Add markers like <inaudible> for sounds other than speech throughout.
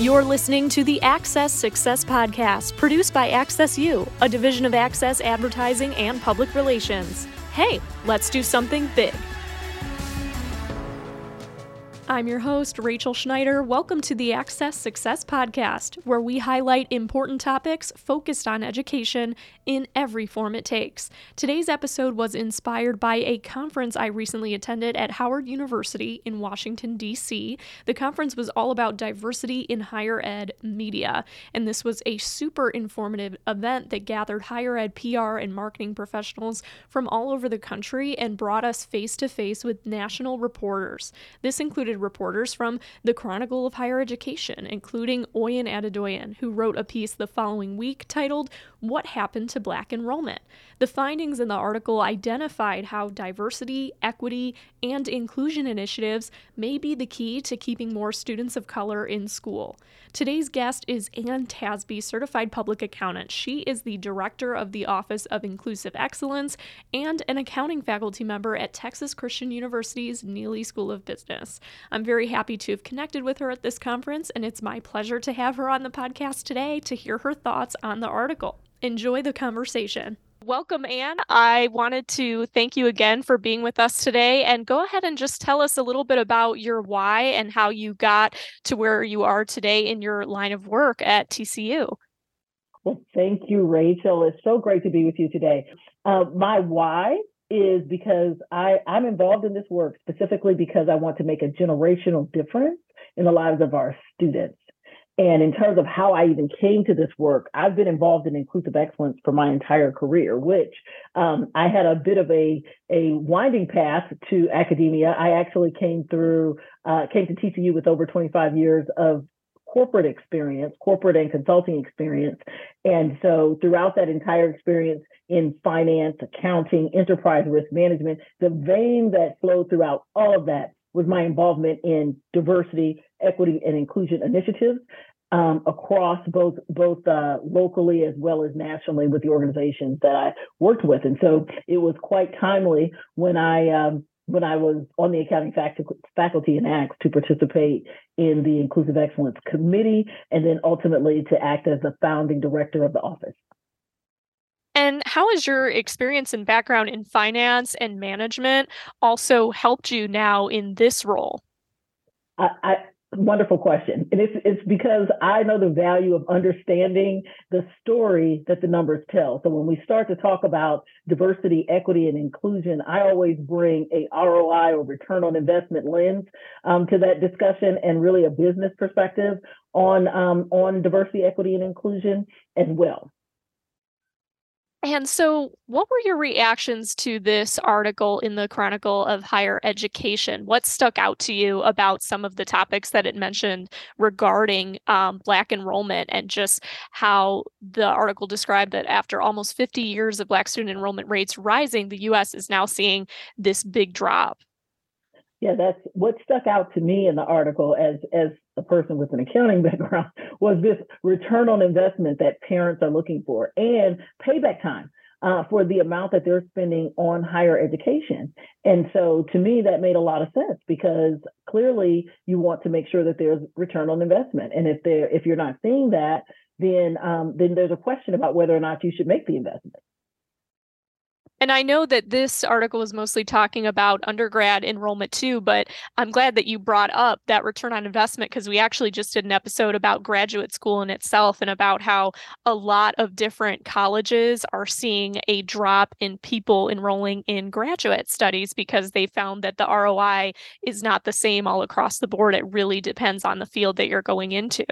You're listening to the Access Success Podcast, produced by Access U, a division of Access Advertising and Public Relations. Hey, let's do something big. I'm your host, Rachel Schneider. Welcome to the Access Success Podcast, where we highlight important topics focused on education in every form it takes. Today's episode was inspired by a conference I recently attended at Howard University in Washington, D.C. The conference was all about diversity in higher ed media, and this was a super informative event that gathered higher ed PR and marketing professionals from all over the country and brought us face to face with national reporters. This included reporters from the Chronicle of Higher Education, including Oyin Adedoyin, who wrote a piece the following week titled, What Happened to Black Enrollment? The findings in the article identified how diversity, equity, and inclusion initiatives may be the key to keeping more students of color in school. Today's guest is Ann Tasby, certified public accountant. She is the director of the Office of Inclusive Excellence and an accounting faculty member at Texas Christian University's Neeley School of Business. I'm very happy to have connected with her at this conference, and it's my pleasure to have her on the podcast today to hear her thoughts on the article. Enjoy the conversation. Welcome, Ann. I wanted to thank you again for being with us today and go ahead and just tell us a little bit about your why and how you got to where you are today in your line of work at TCU. Well, thank you, Rachel. It's so great to be with you today. Uh, my why is because I, I'm involved in this work specifically because I want to make a generational difference in the lives of our students. And in terms of how I even came to this work, I've been involved in inclusive excellence for my entire career, which um, I had a bit of a, a winding path to academia. I actually came through, uh, came to TCU with over 25 years of corporate experience, corporate and consulting experience. And so throughout that entire experience in finance, accounting, enterprise risk management, the vein that flowed throughout all of that was my involvement in diversity, equity, and inclusion initiatives um, across both both uh, locally as well as nationally with the organizations that I worked with. And so it was quite timely when I um, when I was on the accounting faculty in ACTS to participate in the Inclusive Excellence Committee and then ultimately to act as the founding director of the office. And how has your experience and background in finance and management also helped you now in this role? I, I, Wonderful question. And it's it's because I know the value of understanding the story that the numbers tell. So when we start to talk about diversity, equity, and inclusion, I always bring a ROI or return on investment lens um, to that discussion and really a business perspective on um, on diversity, equity, and inclusion as well. And so, what were your reactions to this article in the Chronicle of Higher Education? What stuck out to you about some of the topics that it mentioned regarding um, Black enrollment and just how the article described that after almost 50 years of Black student enrollment rates rising, the US is now seeing this big drop? Yeah, that's what stuck out to me in the article as as a person with an accounting <laughs> background was this return on investment that parents are looking for and payback time uh, for the amount that they're spending on higher education. And so to me, that made a lot of sense because clearly you want to make sure that there's return on investment. And if there if you're not seeing that, then um, then there's a question about whether or not you should make the investment. And I know that this article is mostly talking about undergrad enrollment too, but I'm glad that you brought up that return on investment because we actually just did an episode about graduate school in itself and about how a lot of different colleges are seeing a drop in people enrolling in graduate studies because they found that the ROI is not the same all across the board. It really depends on the field that you're going into.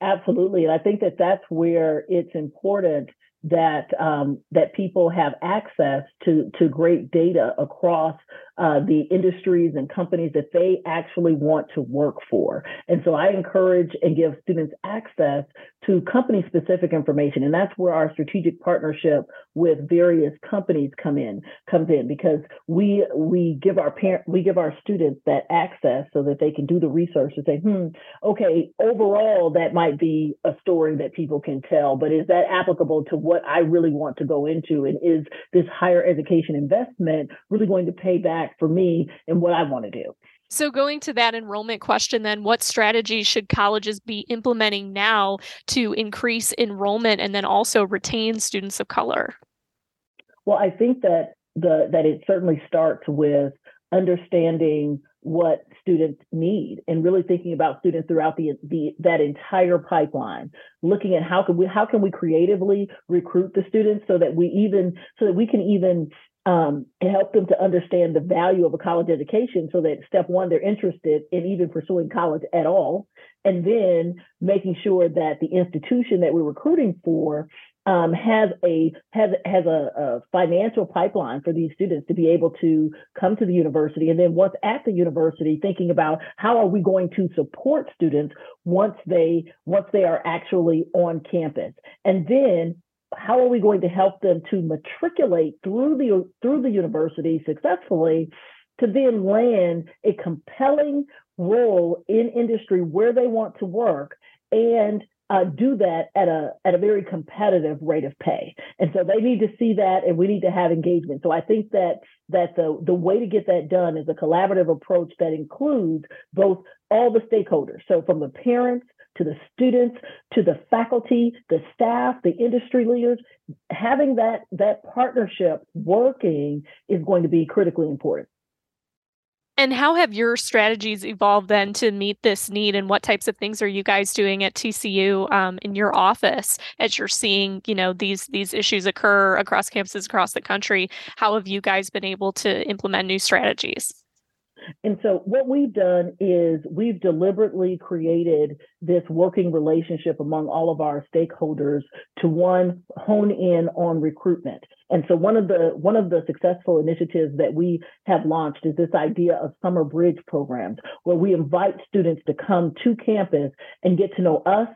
Absolutely. And I think that that's where it's important that um, that people have access to to great data across uh, the industries and companies that they actually want to work for. And so I encourage and give students access to company specific information. And that's where our strategic partnership with various companies come in, comes in because we we give our parent we give our students that access so that they can do the research and say, hmm, okay, overall that might be a story that people can tell, but is that applicable to what I really want to go into? And is this higher education investment really going to pay back? for me and what I want to do. So, going to that enrollment question, then, what strategies should colleges be implementing now to increase enrollment and then also retain students of color? Well, I think that the that it certainly starts with understanding what students need and really thinking about students throughout the, the that entire pipeline looking at how can we how can we creatively recruit the students so that we even so that we can even um, help them to understand the value of a college education so that step one, they're interested in even pursuing college at all. And then making sure that the institution that we're recruiting for um, has a has has a, a, financial pipeline for these students to be able to come to the university, and then once at the university, thinking about how are we going to support students once they once they are actually on campus, and then how are we going to help them to matriculate through the through the university successfully to then land a compelling role in industry where they want to work and uh, do that at a at a very competitive rate of pay. And so they need to see that, and we need to have engagement. So I think that that the the way to get that done is a collaborative approach that includes both all the stakeholders. So from the parents to the students, to the faculty, the staff, the industry leaders, having that that partnership working is going to be critically important. And how have your strategies evolved then to meet this need? And what types of things are you guys doing at TCU um, in your office as you're seeing, you know, these these issues occur across campuses across the country? How have you guys been able to implement new strategies? And so, what we've done is we've deliberately created this working relationship among all of our stakeholders to one hone in on recruitment. And so, one of the one of the successful initiatives that we have launched is this idea of summer bridge programs, where we invite students to come to campus and get to know us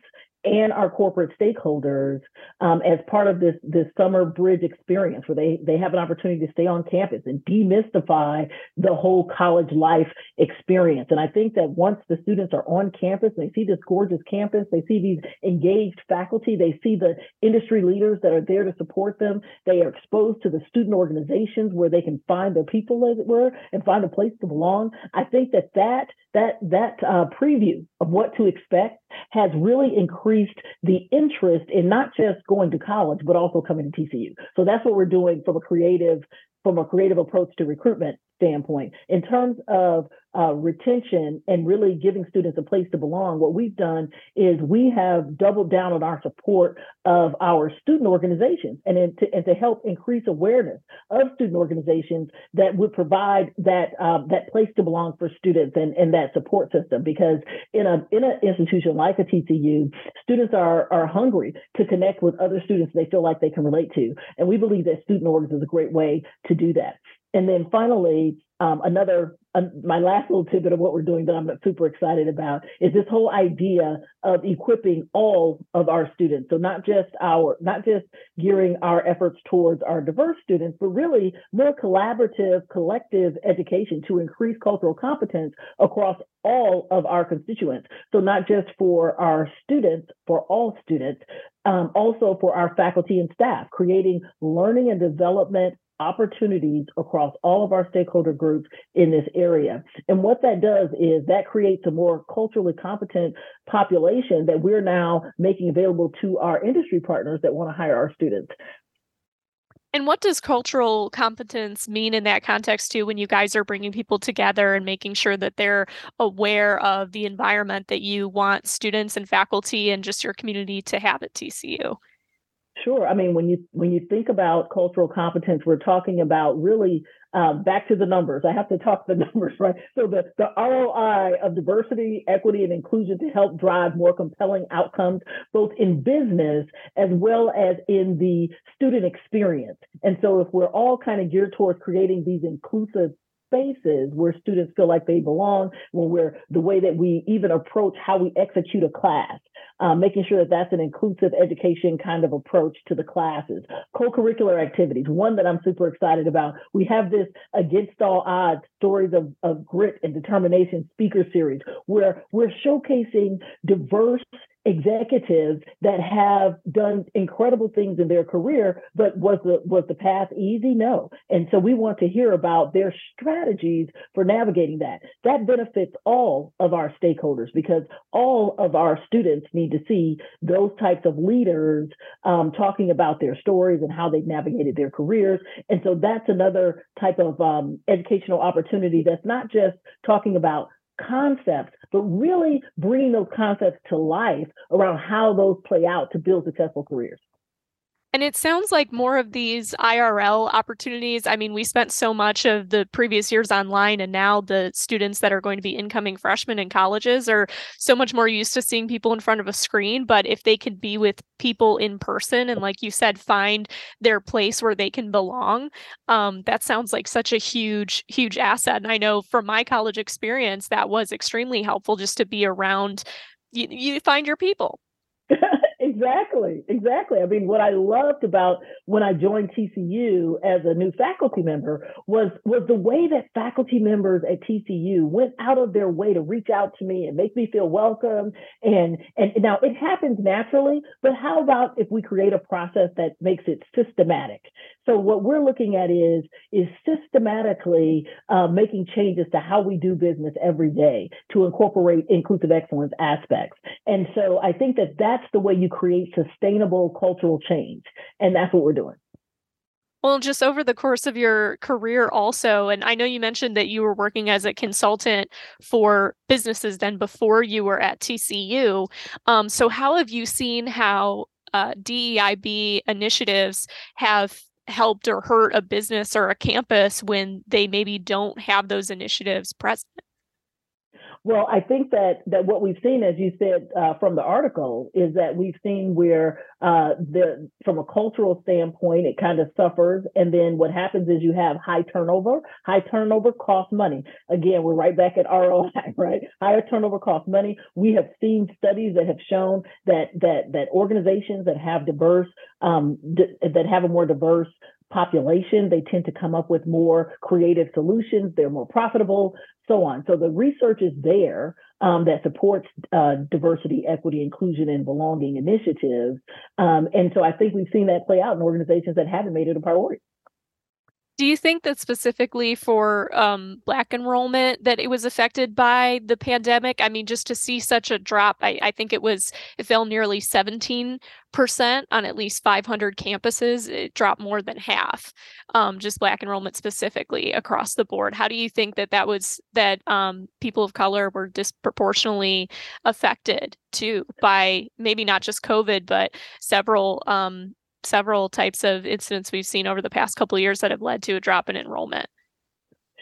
and our corporate stakeholders um, as part of this this summer bridge experience where they they have an opportunity to stay on campus and demystify the whole college life experience. And i think that once the students are on campus they see this gorgeous campus they see these engaged faculty they see the industry leaders that are there to support them they are exposed to the student organizations where they can find their people as it were and find a place to belong. I think that that that that uh, preview of what to expect has really increased the interest in not just going to college but also coming to TCU. So that's what we're doing from a creative from a creative approach to recruitment standpoint. In terms of uh, retention and really giving students a place to belong, what we've done is we have doubled down on our support of our student organizations and, in, to, and to help increase awareness of student organizations that would provide that um, that place to belong for students and, and that support system. Because in a in an institution like a TCU, students are are hungry to connect with other students they feel like they can relate to, and we believe that student orgs is a great way to do that. And then finally, um, another my last little tidbit of what we're doing that I'm super excited about is this whole idea of equipping all of our students. So not just our not just gearing our efforts towards our diverse students, but really more collaborative, collective education to increase cultural competence across all of our constituents. So not just for our students, for all students, um, also for our faculty and staff, creating learning and development opportunities across all of our stakeholder groups in this area. And what that does is that creates a more culturally competent population that we're now making available to our industry partners that want to hire our students. And what does cultural competence mean in that context too when you guys are bringing people together and making sure that they're aware of the environment that you want students and faculty and just your community to have at TCU? Sure. I mean, when you when you think about cultural competence, we're talking about really uh, back to the numbers. I have to talk the <laughs> numbers, right? So the, the ROI of diversity, equity, and inclusion to help drive more compelling outcomes, both in business as well as in the student experience. And so if we're all kind of geared towards creating these inclusive spaces where students feel like they belong, when we're the way that we even approach how we execute a class, um, making sure that that's an inclusive education kind of approach to the classes. Co-curricular activities, one that I'm super excited about. We have this Against All Odds Stories of, of Grit and Determination speaker series where we're showcasing diverse executives that have done incredible things in their career, but was the was the path easy? No. And so we want to hear about their strategies for navigating that. That benefits all of our stakeholders because all of our students need to see those types of leaders um, talking about their stories and how they've navigated their careers. And so that's another type of um, educational opportunity that's not just talking about concepts, but really bringing those concepts to life around how those play out to build successful careers. And it sounds like more of these IRL opportunities. I mean, we spent so much of the previous years online, and now the students that are going to be incoming freshmen in colleges are so much more used to seeing people in front of a screen. But if they could be with people in person and, like you said, find their place where they can belong, um, that sounds like such a huge, huge asset. And I know from my college experience, that was extremely helpful just to be around. You, you find your people exactly, exactly. I mean, what I loved about when I joined TCU as a new faculty member was was the way that faculty members at TCU went out of their way to reach out to me and make me feel welcome. And and now it happens naturally, but how about if we create a process that makes it systematic? So what we're looking at is is systematically uh, making changes to how we do business every day to incorporate inclusive excellence aspects. And so I think that that's the way you create sustainable cultural change, and that's what we're doing. Well, just over the course of your career, also, and I know you mentioned that you were working as a consultant for businesses then before you were at TCU. Um, so, how have you seen how uh, DEIB initiatives have helped or hurt a business or a campus when they maybe don't have those initiatives present? Well, I think that that what we've seen, as you said uh, from the article, is that we've seen where uh, the from a cultural standpoint, it kind of suffers, and then what happens is you have high turnover. High turnover costs money. Again, we're right back at <laughs> ROI, right? Higher turnover costs money. We have seen studies that have shown that that that organizations that have diverse um, d- that have a more diverse population. They tend to come up with more creative solutions. They're more profitable, so on. So the research is there um, that supports uh, diversity, equity, inclusion, and belonging initiatives. Um, and so I think we've seen that play out in organizations that haven't made it a priority. Do you think that specifically for um, Black enrollment that it was affected by the pandemic? I mean, just to see such a drop, I, I think it was it fell nearly 17% on at least 500 campuses. It dropped more than half, um, just Black enrollment specifically across the board. How do you think that that was that um, people of color were disproportionately affected too by maybe not just COVID, but several um, several types of incidents we've seen over the past couple of years that have led to a drop in enrollment.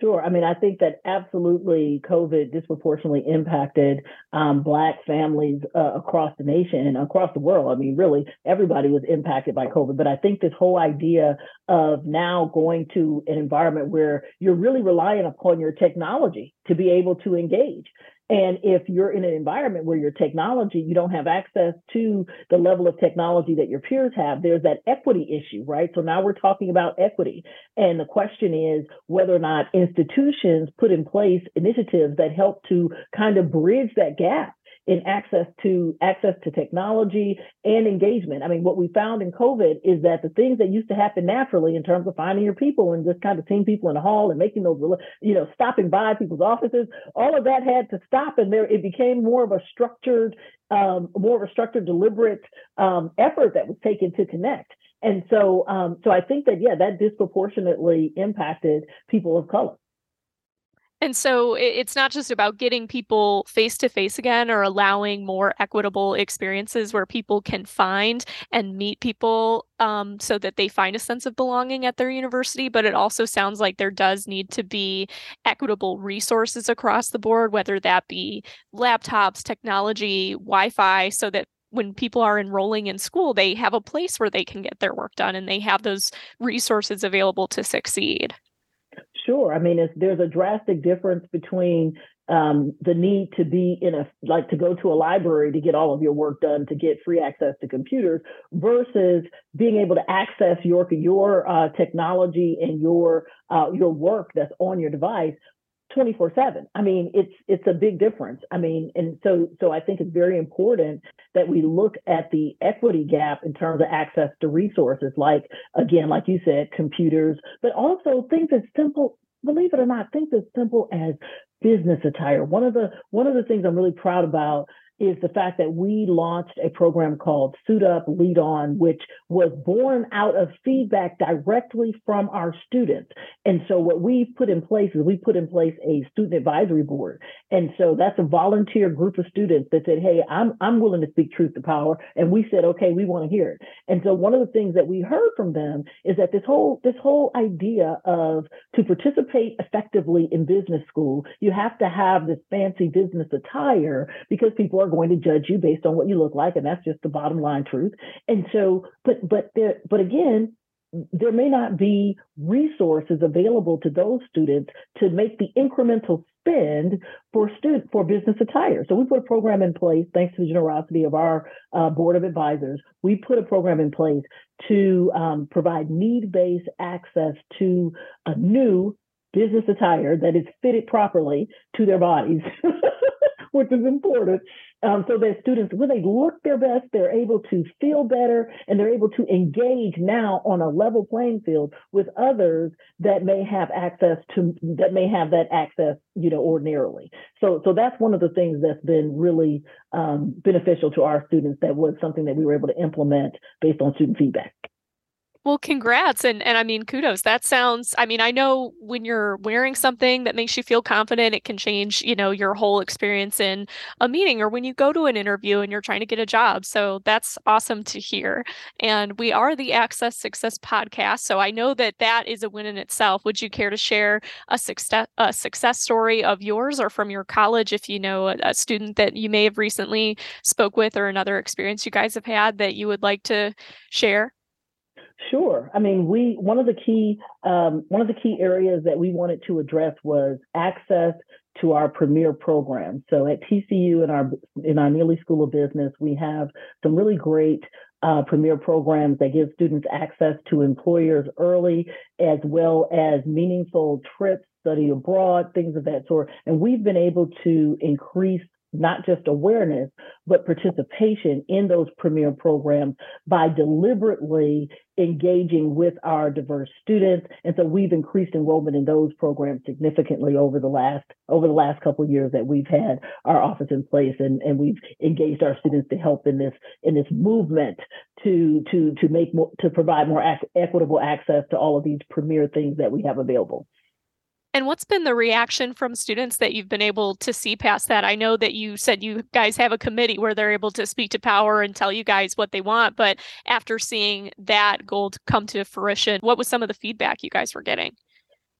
Sure. I mean, I think that absolutely COVID disproportionately impacted um, Black families uh, across the nation and across the world. I mean, really, everybody was impacted by COVID. But I think this whole idea of now going to an environment where you're really relying upon your technology to be able to engage. And if you're in an environment where your technology, you don't have access to the level of technology that your peers have, there's that equity issue, right? So now we're talking about equity. And the question is whether or not institutions put in place initiatives that help to kind of bridge that gap in access to access to technology and engagement. I mean, what we found in COVID is that the things that used to happen naturally in terms of finding your people and just kind of seeing people in the hall and making those, you know, stopping by people's offices, all of that had to stop, and there it became more of a structured, um, more of a structured, deliberate um, effort that was taken to connect. And so, um, so I think that yeah, that disproportionately impacted people of color. And so it's not just about getting people face to face again or allowing more equitable experiences where people can find and meet people um, so that they find a sense of belonging at their university, but it also sounds like there does need to be equitable resources across the board, whether that be laptops, technology, Wi Fi, so that when people are enrolling in school, they have a place where they can get their work done and they have those resources available to succeed. Sure. I mean, there's a drastic difference between um, the need to be in a like to go to a library to get all of your work done to get free access to computers versus being able to access your your uh, technology and your uh, your work that's on your device 24 7 i mean it's it's a big difference. I mean and so so i think it's very important that we look at the equity gap in terms of access to resources like again like you said computers but also things as simple believe it or not things as simple as business attire. One of the one of the things i'm really proud about is the fact that we launched a program called Suit Up, Lead On, which was born out of feedback directly from our students. And so what we put in place is we put in place a student advisory board. And so that's a volunteer group of students that said, Hey, I'm I'm willing to speak truth to power. And we said, okay, we want to hear it. And so one of the things that we heard from them is that this whole this whole idea of to participate effectively in business school, you have to have this fancy business attire because people are going to judge you based on what you look like, and that's just the bottom line truth. And so, but but there, but again, there may not be resources available to those students to make the incremental spend for student for business attire. So we put a program in place, thanks to the generosity of our uh, board of advisors. We put a program in place to um, provide need-based access to a new business attire that is fitted properly to their bodies. <laughs> which is important. Um, so that students, when they look their best, they're able to feel better and they're able to engage now on a level playing field with others that may have access to that may have that access, you know, ordinarily. So, so that's one of the things that's been really um, beneficial to our students. That was something that we were able to implement based on student feedback. Well, congrats. And and I mean kudos. That sounds I mean, I know when you're wearing something that makes you feel confident, it can change, you know, your whole experience in a meeting or when you go to an interview and you're trying to get a job. So that's awesome to hear. And we are the Access Success podcast, so I know that that is a win in itself. Would you care to share a success a success story of yours or from your college if you know a, a student that you may have recently spoke with or another experience you guys have had that you would like to share? Sure. I mean, we one of the key um, one of the key areas that we wanted to address was access to our premier program. So at TCU in our in our Neeley School of Business, we have some really great uh, premier programs that give students access to employers early, as well as meaningful trips, study abroad, things of that sort. And we've been able to increase not just awareness, but participation in those premier programs by deliberately engaging with our diverse students. And so we've increased enrollment in those programs significantly over the last over the last couple years that we've had our office in place and, and we've engaged our students to help in this in this movement to to to make more to provide more equitable access to all of these premier things that we have available. And what's been the reaction from students that you've been able to see past that? I know that you said you guys have a committee where they're able to speak to power and tell you guys what they want, but after seeing that goal come to fruition, what was some of the feedback you guys were getting?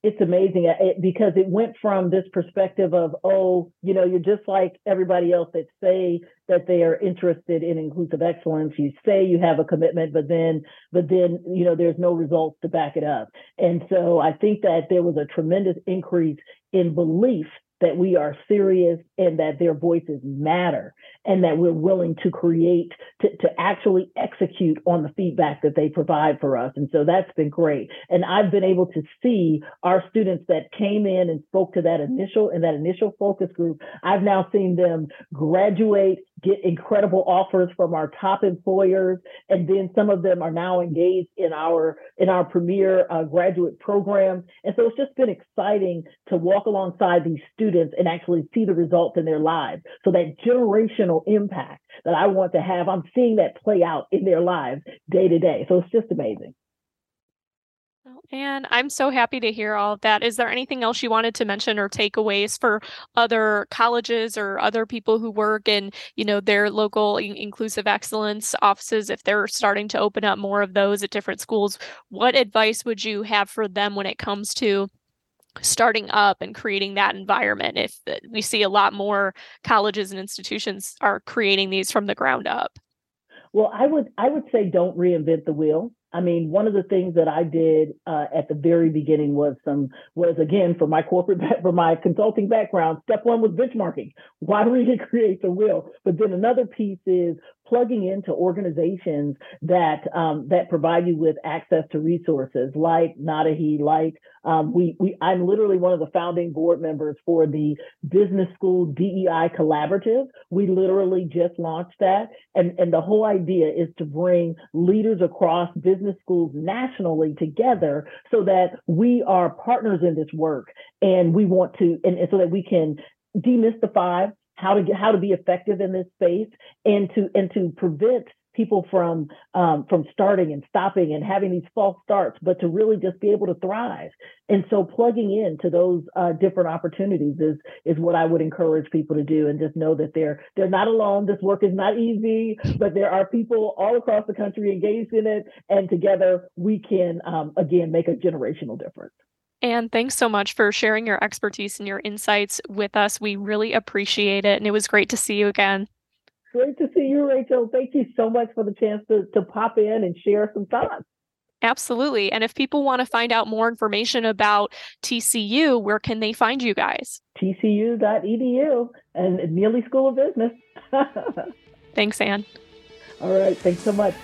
It's amazing uh, it, because it went from this perspective of oh you know you're just like everybody else that say that they are interested in inclusive excellence. You say you have a commitment but then but then you know there's no results to back it up. And so i think that there was a tremendous increase in belief that we are serious and that their voices matter and that we're willing to create to, to actually execute on the feedback that they provide for us. And so that's been great. And i've been able to see our students that came in and spoke to that initial in that initial focus group i've now seen them graduate get incredible offers from our top employers and then some of them are now engaged in our in our premier uh, graduate program. And so it's just been exciting to walk alongside these students and actually see the results in their lives. So that generational impact that i want to have i'm seeing that play out in their lives day to day. So it's just amazing Oh, and I'm so happy to hear all of that. Is there anything else you wanted to mention or takeaways for other colleges or other people who work in, you know, their local inclusive excellence offices if they're starting to open up more of those at different schools? What advice would you have for them when it comes to starting up and creating that environment if uh, we see a lot more colleges and institutions are creating these from the ground up? Well, I would I would say don't reinvent the wheel. I mean, one of the things that I did uh, at the very beginning was some was again for my corporate for my consulting background. Step one was benchmarking. Why do we create the wheel? But then another piece is plugging into organizations that um, that provide you with access to resources like NADOHE, like um, we, we I'm literally one of the founding board members for the Business School DEI Collaborative. We literally just launched that, and and the whole idea is to bring leaders across business schools nationally together so that we are partners in this work, and we want to and, and so that we can demystify how to get how to be effective in this space and to and to prevent people from um, from starting and stopping and having these false starts, but to really just be able to thrive. And so plugging into those uh, different opportunities is is what I would encourage people to do, and just know that they're they're not alone. This work is not easy, but there are people all across the country engaged in it, and together we can um, again make a generational difference. And thanks so much for sharing your expertise and your insights with us. We really appreciate it. And it was great to see you again. Great to see you, Rachel. Thank you so much for the chance to, to pop in and share some thoughts. Absolutely. And if people want to find out more information about TCU, where can they find you guys? TCU.edu and Neeley School of Business. <laughs> Thanks, Ann. All right. Thanks so much.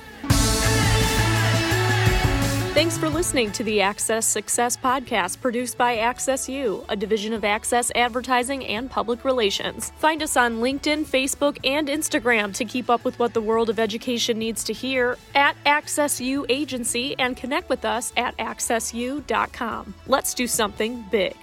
Thanks for listening to the Access Success Podcast produced by Access U, a division of Access Advertising and Public Relations. Find us on LinkedIn, Facebook, and Instagram to keep up with what the world of education needs to hear at Access U Agency and connect with us at accessu.com. Let's do something big.